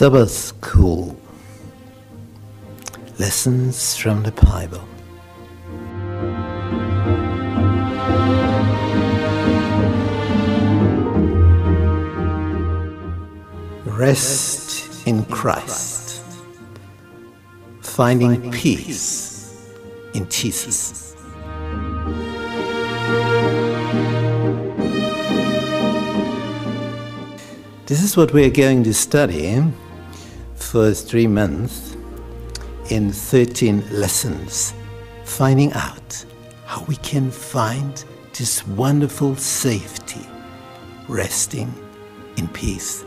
Sabbath School Lessons from the Bible. Rest in Christ. Finding peace in Jesus. This is what we are going to study for three months in 13 lessons, finding out how we can find this wonderful safety, resting in peace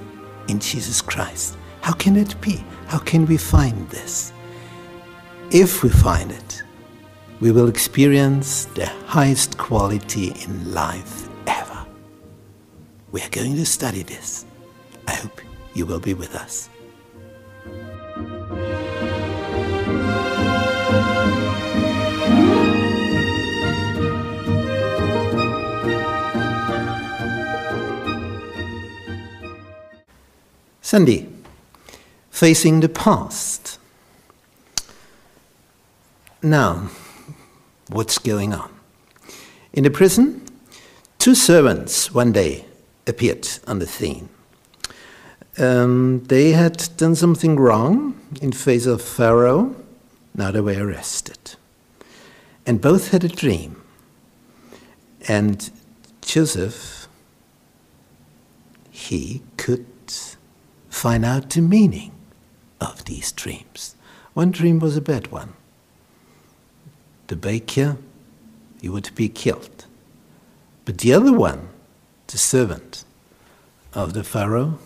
in Jesus Christ. How can it be? How can we find this? If we find it, we will experience the highest quality in life ever. We are going to study this. I hope you will be with us. Sunday, facing the past. Now, what's going on? In the prison, two servants one day appeared on the scene. Um, they had done something wrong in face of Pharaoh. Now they were arrested. And both had a dream. And Joseph, he could find out the meaning of these dreams. One dream was a bad one. The baker, he would be killed. But the other one, the servant of the Pharaoh,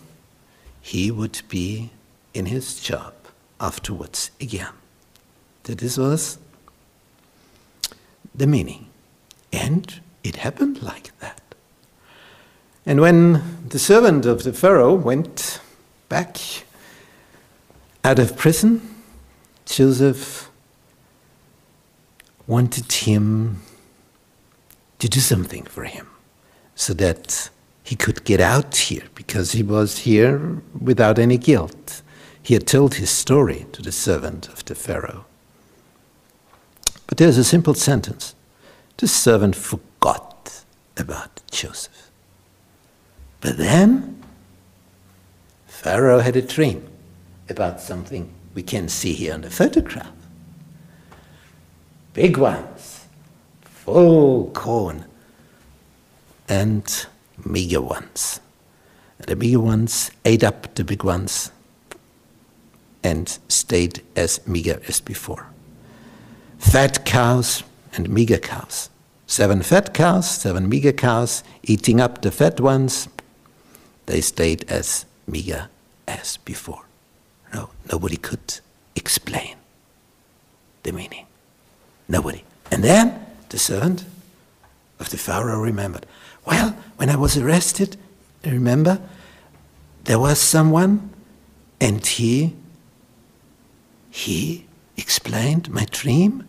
he would be in his job afterwards again. That this was the meaning. And it happened like that. And when the servant of the Pharaoh went back out of prison, Joseph wanted him to do something for him so that he could get out here because he was here without any guilt. He had told his story to the servant of the Pharaoh. But there's a simple sentence the servant forgot about Joseph. But then Pharaoh had a dream about something we can see here on the photograph. Big ones, full corn, and meager ones. The meager ones ate up the big ones and stayed as meager as before. Fat cows and meager cows. Seven fat cows, seven meager cows, eating up the fat ones. They stayed as meager as before. No, nobody could explain the meaning. Nobody. And then the servant of the Pharaoh remembered well, when I was arrested, remember, there was someone and he he explained my dream,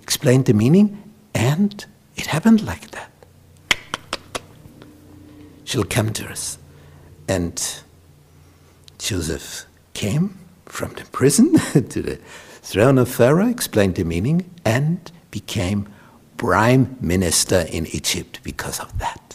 explained the meaning, and it happened like that. She'll come to us. And Joseph came from the prison to the throne of Pharaoh, explained the meaning, and became prime minister in Egypt because of that.